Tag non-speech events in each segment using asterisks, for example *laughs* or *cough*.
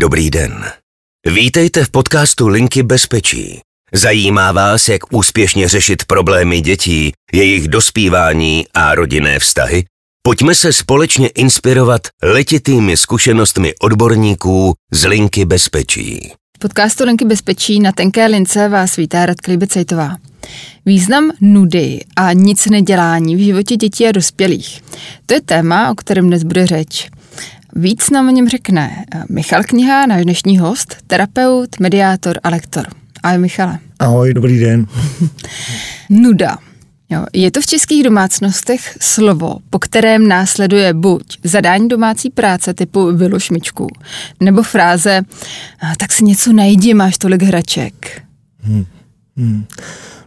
Dobrý den. Vítejte v podcastu Linky bezpečí. Zajímá vás, jak úspěšně řešit problémy dětí, jejich dospívání a rodinné vztahy? Pojďme se společně inspirovat letitými zkušenostmi odborníků z Linky bezpečí. V podcastu Linky bezpečí na tenké lince vás vítá Radka Libecejtová. Význam nudy a nic nedělání v životě dětí a dospělých. To je téma, o kterém dnes bude řeč. Víc nám o něm řekne Michal Kniha, náš dnešní host, terapeut, mediátor a lektor. Ahoj Michale. Ahoj, dobrý den. *laughs* Nuda. Jo, je to v českých domácnostech slovo, po kterém následuje buď zadání domácí práce typu vyložmičku, nebo fráze tak si něco najdi, máš tolik hraček. Hmm. Hmm.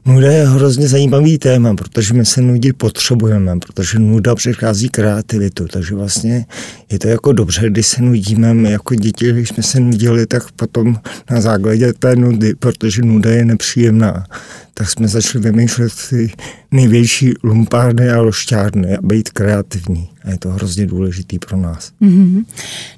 Nuda je hrozně zajímavý téma, protože my se nudit potřebujeme, protože nuda přichází kreativitu, takže vlastně je to jako dobře, když se nudíme, my jako děti, když jsme se nudili, tak potom na základě té nudy, protože nuda je nepříjemná, tak jsme začali vymýšlet ty největší lumpárny a lošťárny a být kreativní. A je to hrozně důležitý pro nás. Mm-hmm.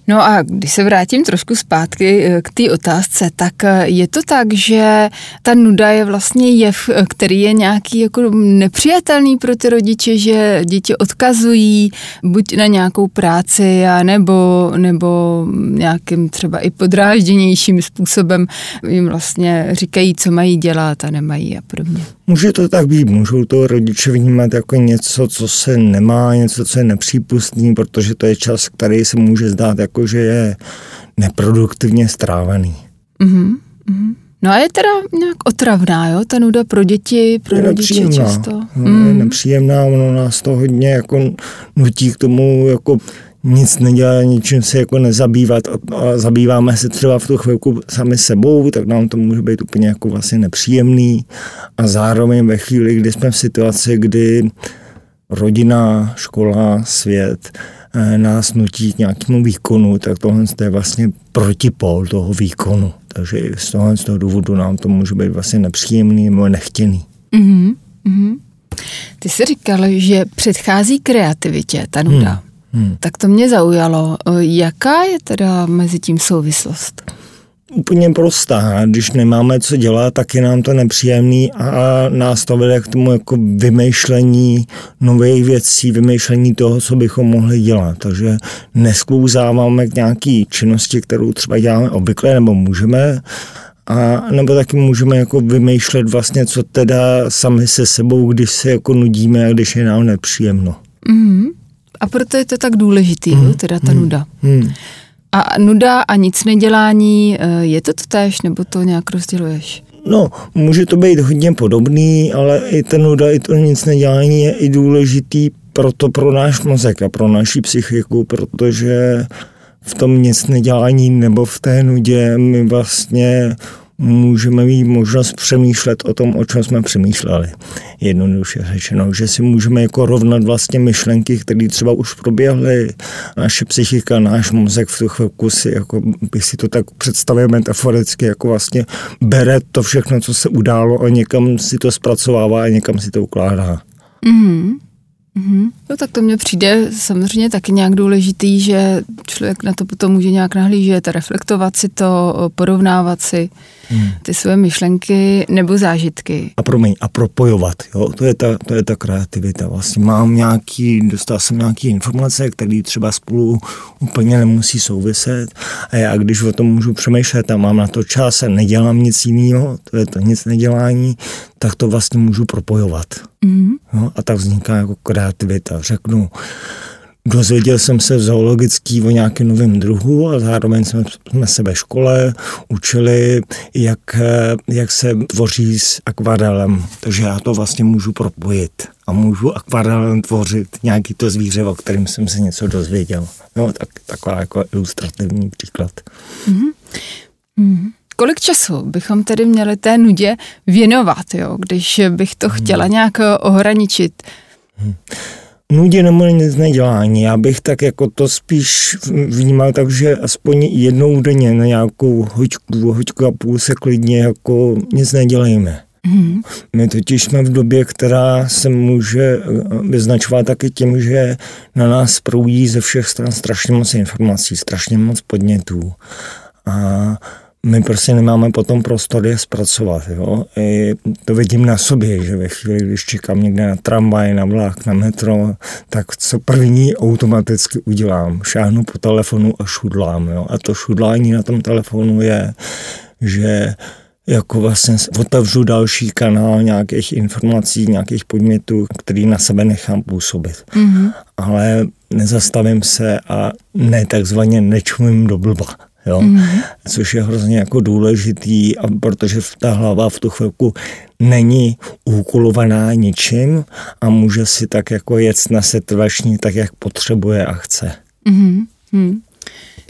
No a když se vrátím trošku zpátky eh, k té otázce, tak eh, je to tak, že ta nuda je vlastně jev, který je nějaký jako nepřijatelný pro ty rodiče, že děti odkazují buď na nějakou práci, a nebo, nebo nějakým třeba i podrážděnějším způsobem jim vlastně říkají, co mají dělat a nemají a podobně. Může to tak být, můžou to rodiče vnímat jako něco, co se nemá, něco, co je nepřípustný, protože to je čas, který se může zdát jako, že je neproduktivně strávený. Mm-hmm. No a je teda nějak otravná, jo, ta nuda pro děti, pro je rodiče nepříjemná. často. No, mm. Je nepříjemná, ono nás to hodně jako nutí k tomu jako nic nedělat, ničím se jako nezabývat a zabýváme se třeba v tu chvilku sami sebou, tak nám to může být úplně jako vlastně nepříjemný a zároveň ve chvíli, kdy jsme v situaci, kdy rodina, škola, svět nás nutí k nějakému výkonu, tak tohle je vlastně protipol toho výkonu. Takže z toho, z toho důvodu nám to může být vlastně nepříjemný nebo nechtěný. Mm-hmm. Mm-hmm. Ty jsi říkal, že předchází kreativitě ta nuda. Hmm. Hmm. Tak to mě zaujalo. Jaká je teda mezi tím souvislost? Úplně prostá. Když nemáme co dělat, tak je nám to nepříjemný a nás to vede k tomu jako vymýšlení nových věcí, vymýšlení toho, co bychom mohli dělat. Takže nesklouzáváme k nějaký činnosti, kterou třeba děláme obvykle nebo můžeme, a nebo taky můžeme jako vymýšlet vlastně, co teda sami se sebou, když se jako nudíme a když je nám nepříjemno. Mm-hmm. A proto je to tak důležitý, mm. teda ta mm. nuda. Mm. A nuda a nic nedělání, eh, je to to též, nebo to nějak rozděluješ? No, může to být hodně podobný, ale i ten nuda, i to nic nedělání je i důležitý proto pro náš mozek a pro naši psychiku, protože v tom nic nedělání nebo v té nudě my vlastně můžeme mít možnost přemýšlet o tom, o čem jsme přemýšleli. Jednoduše řečeno, že si můžeme jako rovnat vlastně myšlenky, které třeba už proběhly. Naše psychika, náš mozek v tu chvilku si, jako bych si to tak představil metaforicky, jako vlastně bere to všechno, co se událo a někam si to zpracovává a někam si to ukládá. Mm-hmm. Mm-hmm. No tak to mně přijde samozřejmě taky nějak důležitý, že člověk na to potom může nějak nahlížet, reflektovat si to, porovnávat si hmm. ty své myšlenky nebo zážitky. A promiň, a propojovat, jo, to je ta, to je ta kreativita. Vlastně mám nějaký, dostal jsem nějaký informace, které třeba spolu úplně nemusí souviset a já když o tom můžu přemýšlet a mám na to čas a nedělám nic jiného, to je to nic nedělání, tak to vlastně můžu propojovat. Mm. No, a tak vzniká jako kreativita. Řeknu, Dozvěděl jsem se v zoologický o nějakém novém druhu a zároveň jsme, jsme se ve škole učili, jak, jak se tvoří s akvarelem. Takže já to vlastně můžu propojit a můžu akvarelem tvořit nějaký to zvíře, o kterém jsem se něco dozvěděl. No, tak, taková jako ilustrativní příklad. Mm-hmm. Mm-hmm. Kolik času bychom tedy měli té nudě věnovat, jo, když bych to chtěla nějak ohraničit? Hmm nudě nebo nic nedělání. Já bych tak jako to spíš vnímal tak, že aspoň jednou denně na nějakou hoďku, hoďku a půl se klidně jako nic nedělejme. Mm. My totiž jsme v době, která se může eh, vyznačovat taky tím, že na nás proudí ze všech stran strašně moc informací, strašně moc podnětů. A my prostě nemáme potom prostor je zpracovat. Jo? I to vidím na sobě, že ve chvíli, když čekám někde na tramvaj, na vlak, na metro, tak co první automaticky udělám? Šáhnu po telefonu a šudlám. Jo? A to šudlání na tom telefonu je, že jako vlastně otevřu další kanál nějakých informací, nějakých podmětů, který na sebe nechám působit. Mm-hmm. Ale nezastavím se a ne takzvaně nečumím do blba jo? Mm-hmm. což je hrozně jako důležitý, a protože ta hlava v tu chvilku není úkolovaná ničím a může si tak jako jet na setrvační tak, jak potřebuje a chce. Mm-hmm.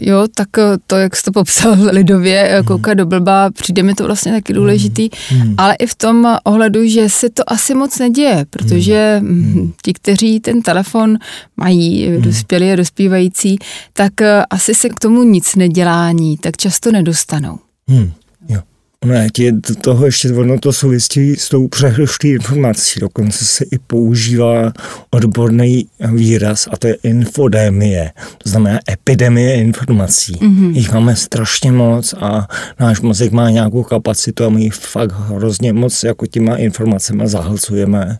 Jo, tak eh, to, jak jsi to popsal *laughs* lidově, eh, koukat hmm. do blba, přijde mi to vlastně taky důležitý, hmm. ale i v tom ohledu, že se to asi moc neděje, protože hmm. ti, kteří ten telefon mají, hmm. dospělí a dospívající, tak eh, asi se k tomu nic nedělání tak často nedostanou. Hmm. Ne, tě do toho ještě ono to souvisí s tou přehroští informací. Dokonce se i používá odborný výraz a to je infodemie. To znamená epidemie informací. Mm-hmm. Jich máme strašně moc a náš mozek má nějakou kapacitu a my jich fakt hrozně moc jako těma informacemi zahlcujeme.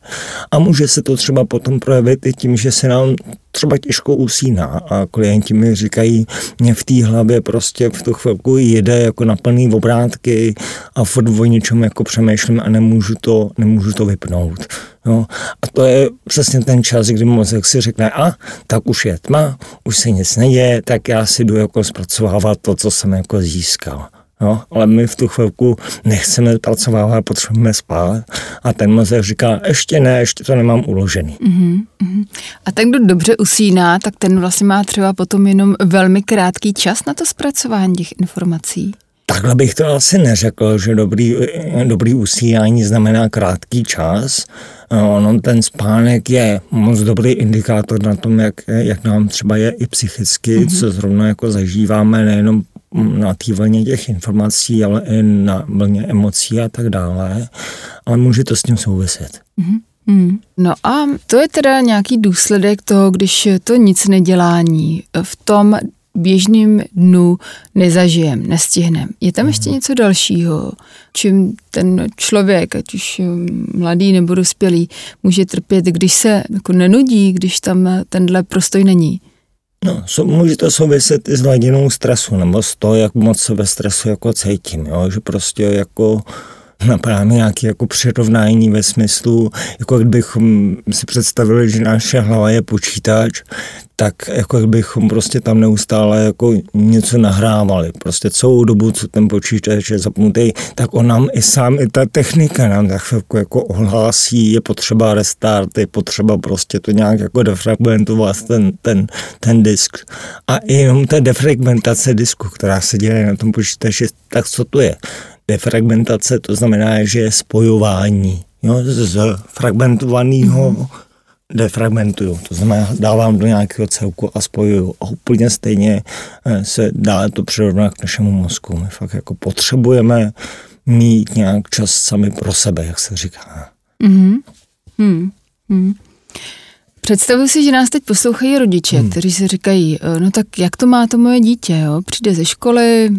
A může se to třeba potom projevit i tím, že se nám třeba těžko usíná a klienti mi říkají, mě v té hlavě prostě v tu chvilku jede jako na plný obrátky a furt o něčem jako přemýšlím a nemůžu to, nemůžu to vypnout. No, a to je přesně ten čas, kdy mozek si řekne, a tak už je tma, už se nic neděje, tak já si jdu jako zpracovávat to, co jsem jako získal. Jo, ale my v tu chvilku nechceme pracovat, potřebujeme spát. A ten mozek říká, ještě ne, ještě to nemám uložený. Mm-hmm. A ten, kdo dobře usíná, tak ten vlastně má třeba potom jenom velmi krátký čas na to zpracování těch informací. Takhle bych to asi neřekl, že dobrý, dobrý usínání znamená krátký čas. Ono, ten spánek je moc dobrý indikátor na tom, jak, jak nám třeba je i psychicky, mm-hmm. co zrovna jako zažíváme, nejenom na té vlně těch informací, ale i na vlně emocí a tak dále. Ale může to s tím souviset. Mm-hmm. No a to je teda nějaký důsledek toho, když to nic nedělání v tom běžným dnu nezažijem, nestihnem. Je tam ještě něco dalšího, čím ten člověk, ať už mladý nebo dospělý, může trpět, když se jako nenudí, když tam tenhle prostoj není? No, může to souviset i s hladinou stresu, nebo s to, jak moc se ve stresu jako cítím, jo? že prostě jako napadá mi nějaké jako přirovnání ve smyslu, jako kdybychom si představili, že naše hlava je počítač, tak jako kdybychom prostě tam neustále jako něco nahrávali. Prostě celou dobu, co ten počítač je zapnutý, tak on nám i sám, i ta technika nám za chvilku jako ohlásí, je potřeba restart, je potřeba prostě to nějak jako defragmentovat ten, ten, ten disk. A i jenom ta defragmentace disku, která se děje na tom počítači, tak co to je? Defragmentace to znamená, že je spojování jo, z fragmentovaného mm-hmm. defragmentuju. To znamená, dávám do nějakého celku a spojuju. A úplně stejně eh, se dá to přirovnat k našemu mozku. My fakt jako potřebujeme mít nějak čas sami pro sebe, jak se říká. Mm-hmm. Mm-hmm. Představuji si, že nás teď poslouchají rodiče, hmm. kteří si říkají, eh, no tak jak to má to moje dítě, jo? přijde ze školy,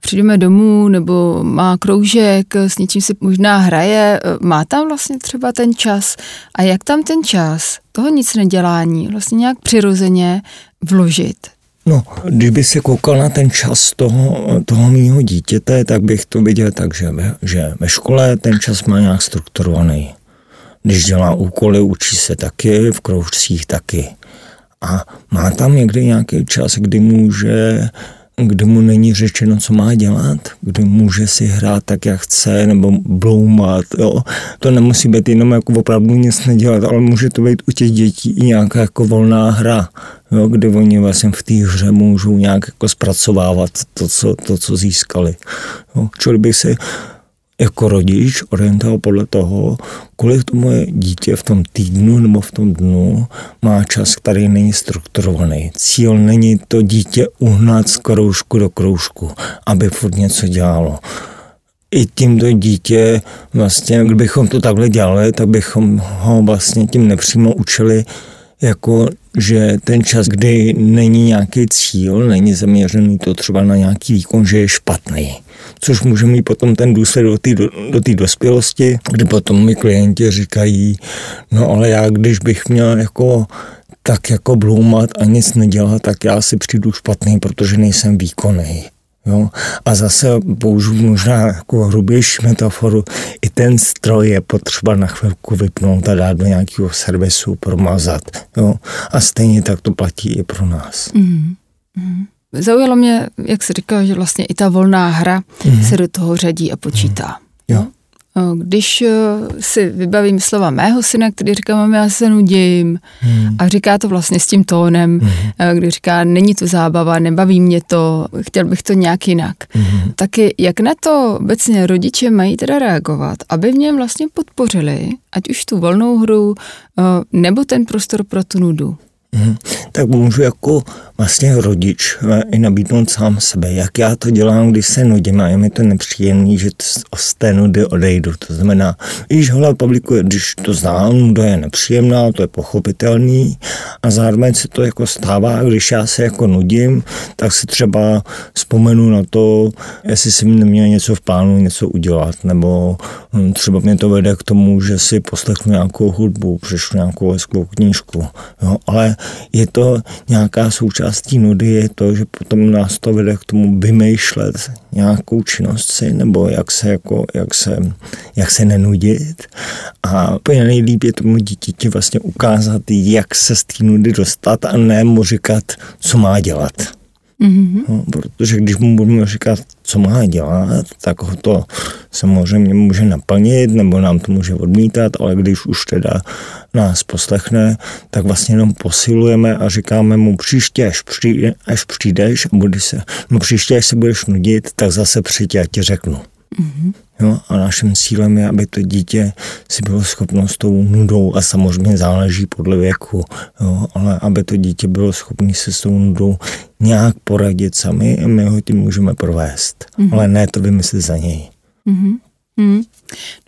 přijdeme domů nebo má kroužek, s něčím si možná hraje, má tam vlastně třeba ten čas a jak tam ten čas toho nic nedělání vlastně nějak přirozeně vložit. No, kdyby se koukal na ten čas toho, toho mýho dítěte, tak bych to viděl tak, že ve, že ve škole ten čas má nějak strukturovaný. Když dělá úkoly, učí se taky, v kroužcích taky. A má tam někdy nějaký čas, kdy může kdy mu není řečeno, co má dělat, kdy může si hrát tak, jak chce, nebo bloumat. Jo. To nemusí být jenom jako opravdu nic nedělat, ale může to být u těch dětí i nějaká jako volná hra, jo, kdy oni vlastně v té hře můžou nějak jako zpracovávat to, co, to, co získali. Jo. Čili bych si jako rodič orientoval podle toho, kolik to moje dítě v tom týdnu nebo v tom dnu má čas, který není strukturovaný. Cíl není to dítě uhnat z kroužku do kroužku, aby furt něco dělalo. I tímto dítě, vlastně, kdybychom to takhle dělali, tak bychom ho vlastně tím nepřímo učili jako že ten čas, kdy není nějaký cíl, není zaměřený to třeba na nějaký výkon, že je špatný. Což může mít potom ten důsledek do té do, do dospělosti, kdy potom mi klienti říkají, no ale já když bych měl jako tak jako bloumat a nic nedělat, tak já si přijdu špatný, protože nejsem výkonný. Jo? A zase použiju možná jako hrubější metaforu, i ten stroj je potřeba na chvilku vypnout a dát do nějakého servisu, promazat. Jo? A stejně tak to platí i pro nás. Mm. Zaujalo mě, jak se říká, že vlastně i ta volná hra mm. se do toho řadí a počítá. Mm. Jo? Když eh, si vybavím slova mého syna, který říká, mami, já se nudím hmm. a říká to vlastně s tím tónem, hmm. Eh, kdy říká, není to zábava, nebaví mě to, chtěl bych to nějak jinak. Hmm. Taky jak na to obecně rodiče mají teda reagovat, aby v něm vlastně podpořili, ať už tu volnou hru, eh, nebo ten prostor pro tu nudu. Hmm. Tak můžu jako vlastně rodič eh, i nabídnout sám sebe, jak já to dělám, když se nudím a je mi to nepříjemný, že z té nudy odejdu. To znamená, když hola publikuje, když to znám, nuda je nepříjemná, to je pochopitelný a zároveň se to jako stává, když já se jako nudím, tak si třeba vzpomenu na to, jestli jsem neměl něco v plánu, něco udělat, nebo hm, třeba mě to vede k tomu, že si poslechnu nějakou hudbu, přešlu nějakou hezkou knížku. Jo? Ale je to nějaká součástí nudy, je to, že potom nás to vede k tomu vymýšlet nějakou činnost si, nebo jak se, jako, jak se, jak se nenudit. A úplně nejlíp je tomu dítěti vlastně ukázat, jak se z té nudy dostat a ne mu říkat, co má dělat. Mm-hmm. No, protože když mu budeme říkat, co má dělat, tak ho to samozřejmě může naplnit, nebo nám to může odmítat, ale když už teda nás poslechne, tak vlastně jenom posilujeme a říkáme mu příště, až, přijde, až přijdeš a budeš se, no příště, až se budeš nudit, tak zase přijď, já ti řeknu. Mm-hmm. Jo, a naším cílem je, aby to dítě si bylo schopno s tou nudou, a samozřejmě záleží podle věku, jo, ale aby to dítě bylo schopné se s tou nudou nějak poradit sami a my ho tím můžeme provést. Mm-hmm. Ale ne to vymyslet za něj. Mm-hmm. Hmm.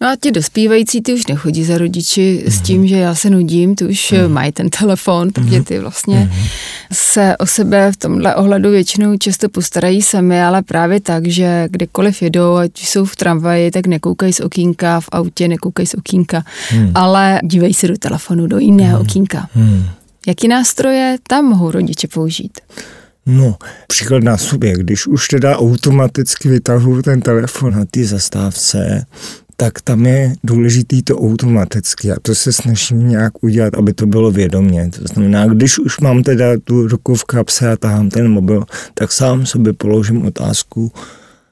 No a ti dospívající, ty už nechodí za rodiči mm-hmm. s tím, že já se nudím, ty už mm-hmm. mají ten telefon, protože ty vlastně mm-hmm. se o sebe v tomhle ohledu většinou často postarají sami, ale právě tak, že kdykoliv jedou, ať jsou v tramvaji, tak nekoukají z okýnka, v autě nekoukají z okýnka, mm. ale dívají se do telefonu, do jiného mm. okýnka. Mm. Jaký nástroje tam mohou rodiče použít? No, příklad na sobě, když už teda automaticky vytahuju ten telefon na té zastávce, tak tam je důležitý to automaticky a to se snažím nějak udělat, aby to bylo vědomě. To znamená, když už mám teda tu ruku v kapse a tahám ten mobil, tak sám sobě položím otázku,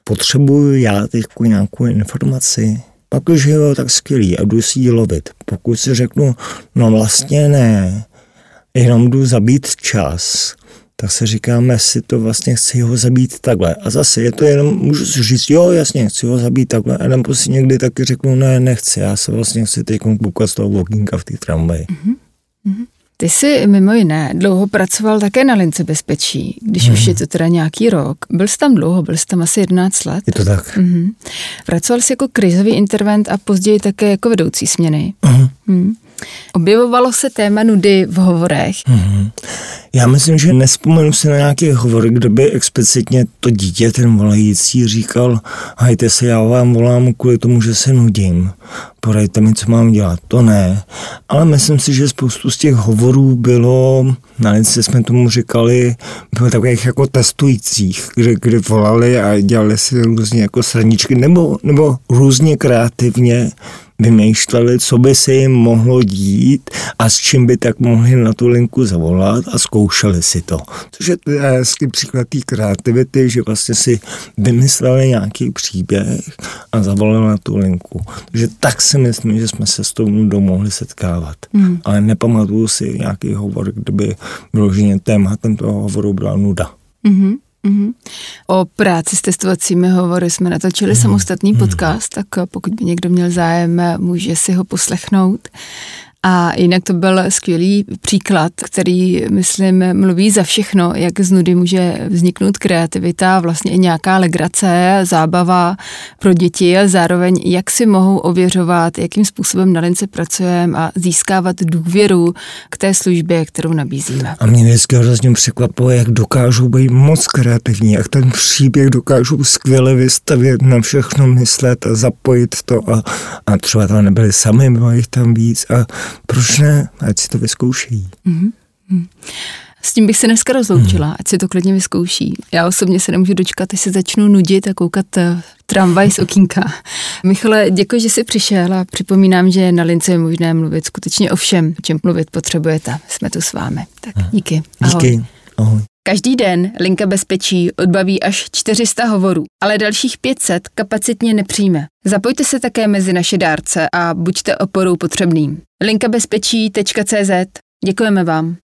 potřebuju já teď nějakou informaci? Pak už jo, tak skvělý a jdu si ji lovit. Pokud si řeknu, no vlastně ne, jenom jdu zabít čas, tak se říkáme, si to vlastně chci ho zabít takhle. A zase je to jenom, můžu si říct, jo, jasně, chci ho zabít takhle. A nebo si někdy taky řeknu, ne, nechci, já se vlastně chci teď koukat z toho walkinga v té tramvaji. Mm-hmm. Ty jsi mimo jiné dlouho pracoval také na lince bezpečí, když mm. už je to teda nějaký rok. Byl jsi tam dlouho, byl jsi tam asi 11 let. Je to tak. Mm-hmm. Pracoval jsi jako krizový intervent a později také jako vedoucí směny. Mm. Mm. Objevovalo se téma nudy v hovorech. Mm-hmm. Já myslím, že nespomenu si na nějaký hovor, kde by explicitně to dítě, ten volající, říkal, hajte se, já vám volám kvůli tomu, že se nudím. Poradejte mi, co mám dělat. To ne. Ale myslím si, že spoustu z těch hovorů bylo, na lice jsme tomu říkali, bylo takových jako testujících, kde, kde volali a dělali si různě jako sraničky, nebo, nebo různě kreativně vymýšleli, co by se jim mohlo dít a s čím by tak mohli na tu linku zavolat a zkoušeli si to. Což je hezký příklad té kreativity, že vlastně si vymysleli nějaký příběh a zavolali na tu linku. Takže tak si myslím, že jsme se s tou nudou mohli setkávat. Hmm. Ale nepamatuju si nějaký hovor, kdyby vyloženě tématem toho hovoru byla nuda. Mm-hmm. Mm-hmm. O práci s testovacími hovory jsme natočili mm-hmm. samostatný mm-hmm. podcast, tak pokud by někdo měl zájem, může si ho poslechnout. A jinak to byl skvělý příklad, který, myslím, mluví za všechno, jak z nudy může vzniknout kreativita, vlastně i nějaká legrace, zábava pro děti a zároveň jak si mohou ověřovat, jakým způsobem na lince pracujeme a získávat důvěru k té službě, kterou nabízíme. A mě vždycky hrozně překvapuje, jak dokážou být moc kreativní, jak ten příběh dokážou skvěle vystavět, na všechno myslet a zapojit to a, a třeba tam nebyli sami, bylo jich tam víc a proč ne, ať si to vyzkoušejí. Mm-hmm. S tím bych se dneska rozloučila, hmm. ať si to klidně vyzkouší. Já osobně se nemůžu dočkat, až se začnu nudit a koukat eh, tramvaj z okýnka. *laughs* Michale, děkuji, že jsi přišel a připomínám, že na lince je možné mluvit skutečně o všem, o čem mluvit potřebujete. Jsme tu s vámi. Tak díky. Ahoj. Díky. Ahoj. Každý den Linka bezpečí odbaví až 400 hovorů, ale dalších 500 kapacitně nepřijme. Zapojte se také mezi naše dárce a buďte oporou potřebným. linkabezpečí.cz Děkujeme vám.